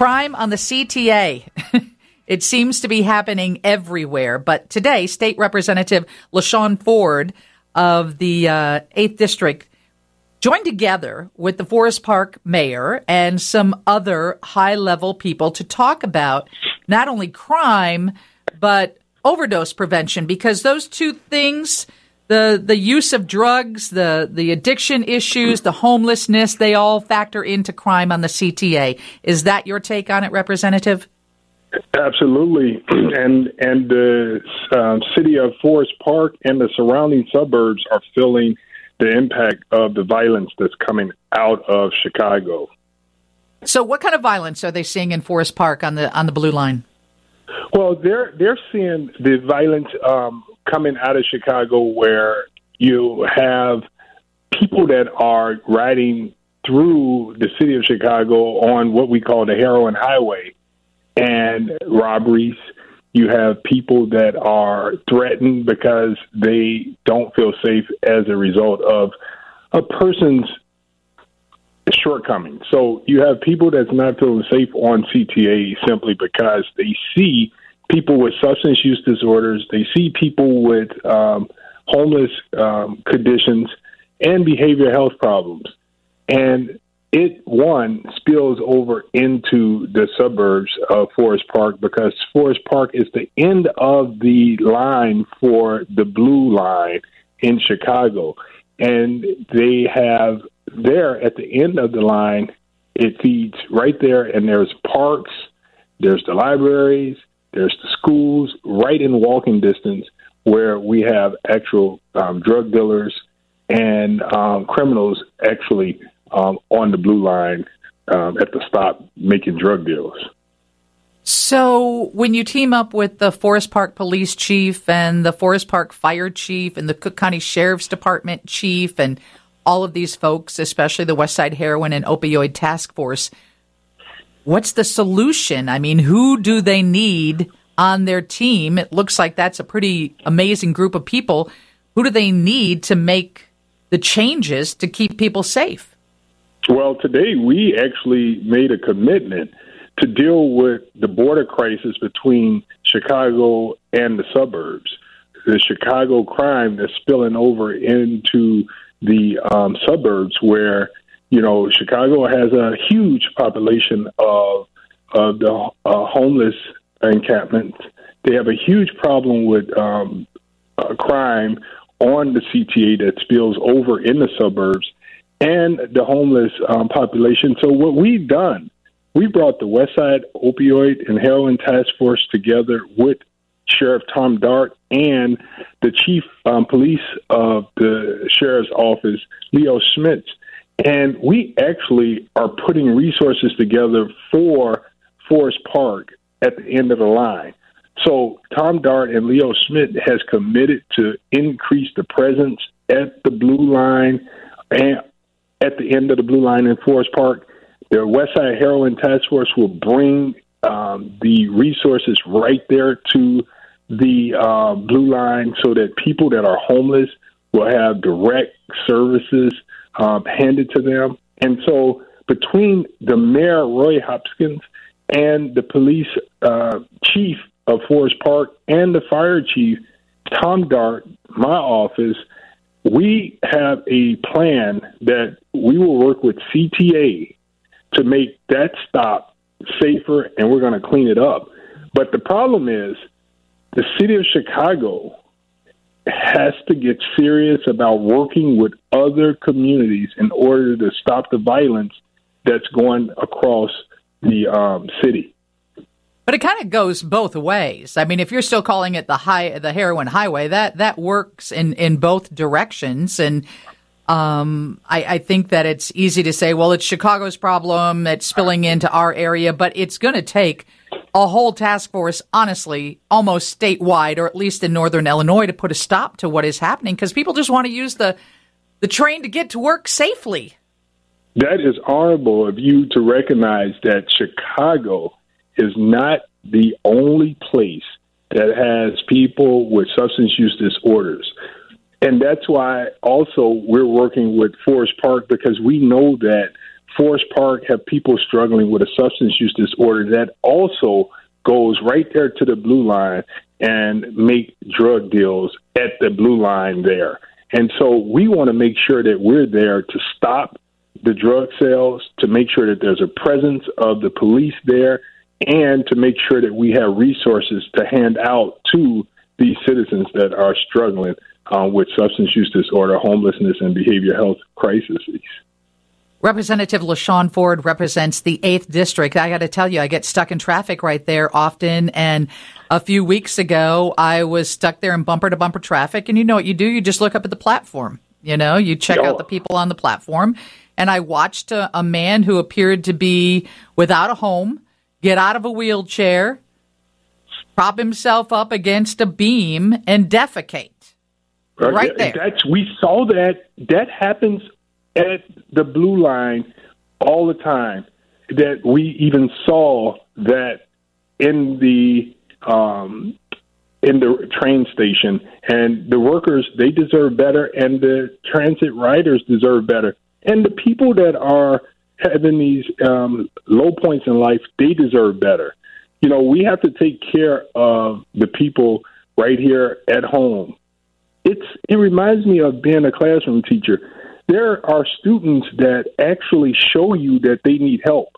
Crime on the CTA. it seems to be happening everywhere. But today, State Representative La Shawn Ford of the uh, 8th District joined together with the Forest Park mayor and some other high level people to talk about not only crime, but overdose prevention, because those two things the the use of drugs, the the addiction issues, the homelessness, they all factor into crime on the CTA. Is that your take on it, Representative? Absolutely, and and the um, city of Forest Park and the surrounding suburbs are feeling the impact of the violence that's coming out of Chicago. So, what kind of violence are they seeing in Forest Park on the on the blue line? Well, they're they're seeing the violence um, coming out of Chicago, where you have people that are riding through the city of Chicago on what we call the heroin highway, and robberies. You have people that are threatened because they don't feel safe as a result of a person's shortcomings. So you have people that's not feeling safe on CTA simply because they see people with substance use disorders, they see people with um, homeless um, conditions and behavioral health problems. And it, one, spills over into the suburbs of Forest Park because Forest Park is the end of the line for the blue line in Chicago. And they have there at the end of the line, it feeds right there, and there's parks, there's the libraries, there's the schools right in walking distance where we have actual um, drug dealers and um, criminals actually um, on the blue line um, at the stop making drug deals. So, when you team up with the Forest Park Police Chief and the Forest Park Fire Chief and the Cook County Sheriff's Department Chief and all of these folks, especially the West Side Heroin and Opioid Task Force, what's the solution? I mean, who do they need on their team? It looks like that's a pretty amazing group of people. Who do they need to make the changes to keep people safe? Well, today we actually made a commitment to deal with the border crisis between Chicago and the suburbs. The Chicago crime that's spilling over into the um, suburbs where you know Chicago has a huge population of of the uh, homeless encampments. They have a huge problem with um, uh, crime on the CTA that spills over in the suburbs and the homeless um, population. So what we've done, we brought the West Side Opioid and Heroin Task Force together with Sheriff Tom Dart and the chief um, police of the sheriff's office, Leo Schmitz. And we actually are putting resources together for Forest Park at the end of the line. So Tom Dart and Leo Schmitz has committed to increase the presence at the blue line and at the end of the blue line in Forest Park. The West Side Heroin Task Force will bring um, the resources right there to the uh, blue line so that people that are homeless will have direct services um, handed to them. And so between the mayor, Rory Hoskins, and the police uh, chief of Forest Park and the fire chief, Tom Dart, my office, we have a plan that we will work with CTA to make that stop safer and we're going to clean it up. But the problem is the city of Chicago has to get serious about working with other communities in order to stop the violence that's going across the um, city. But it kind of goes both ways. I mean, if you're still calling it the high, the heroin highway, that that works in in both directions. And um, I, I think that it's easy to say, well, it's Chicago's problem, it's spilling into our area, but it's going to take a whole task force, honestly, almost statewide, or at least in northern Illinois, to put a stop to what is happening because people just want to use the the train to get to work safely. That is honorable of you to recognize that Chicago is not the only place that has people with substance use disorders. And that's why also we're working with Forest Park because we know that Forest Park have people struggling with a substance use disorder that also goes right there to the blue line and make drug deals at the blue line there. And so we want to make sure that we're there to stop the drug sales, to make sure that there's a presence of the police there, and to make sure that we have resources to hand out to these citizens that are struggling uh, with substance use disorder, homelessness, and behavioral health crises. Representative La Shawn Ford represents the 8th District. I got to tell you, I get stuck in traffic right there often. And a few weeks ago, I was stuck there in bumper to bumper traffic. And you know what you do? You just look up at the platform. You know, you check out the people on the platform. And I watched a, a man who appeared to be without a home get out of a wheelchair, prop himself up against a beam, and defecate. Right there. That's, we saw that. That happens at the blue line all the time. That we even saw that in the um, in the train station, and the workers they deserve better, and the transit riders deserve better, and the people that are having these um, low points in life they deserve better. You know, we have to take care of the people right here at home. It's it reminds me of being a classroom teacher there are students that actually show you that they need help.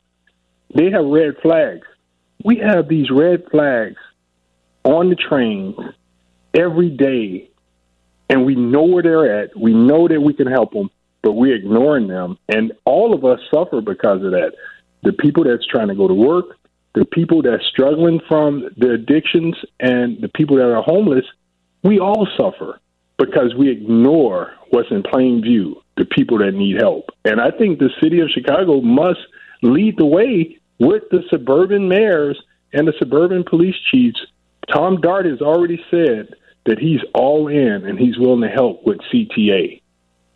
They have red flags. We have these red flags on the trains every day, and we know where they're at. We know that we can help them, but we're ignoring them. And all of us suffer because of that. The people that's trying to go to work, the people that's struggling from the addictions, and the people that are homeless, we all suffer because we ignore what's in plain view the people that need help. And I think the city of Chicago must lead the way with the suburban mayors and the suburban police chiefs. Tom Dart has already said that he's all in and he's willing to help with CTA.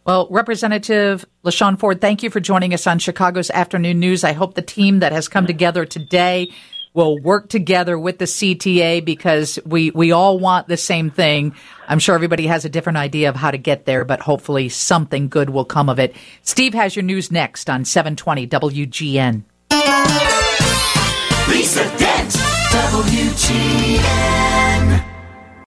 Well, Representative La Shawn Ford, thank you for joining us on Chicago's Afternoon News. I hope the team that has come together today will work together with the CTA because we, we all want the same thing. I'm sure everybody has a different idea of how to get there, but hopefully something good will come of it. Steve has your news next on 720 WGN. Lisa Dent, WGN.